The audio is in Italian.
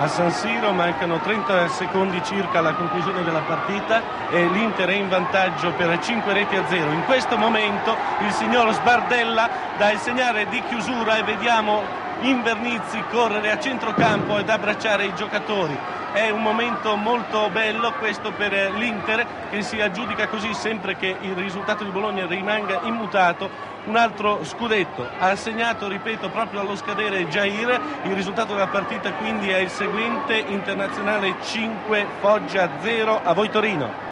a San Siro, mancano 30 secondi circa alla conclusione della partita e l'Inter è in vantaggio per 5 reti a 0. In questo momento il signor Sbardella dà il segnale di chiusura e vediamo Invernizzi correre a centrocampo ed abbracciare i giocatori. È un momento molto bello questo per l'Inter che si aggiudica così sempre che il risultato di Bologna rimanga immutato. Un altro scudetto ha segnato, ripeto, proprio allo scadere Jair. Il risultato della partita quindi è il seguente: Internazionale 5, Foggia 0. A voi Torino.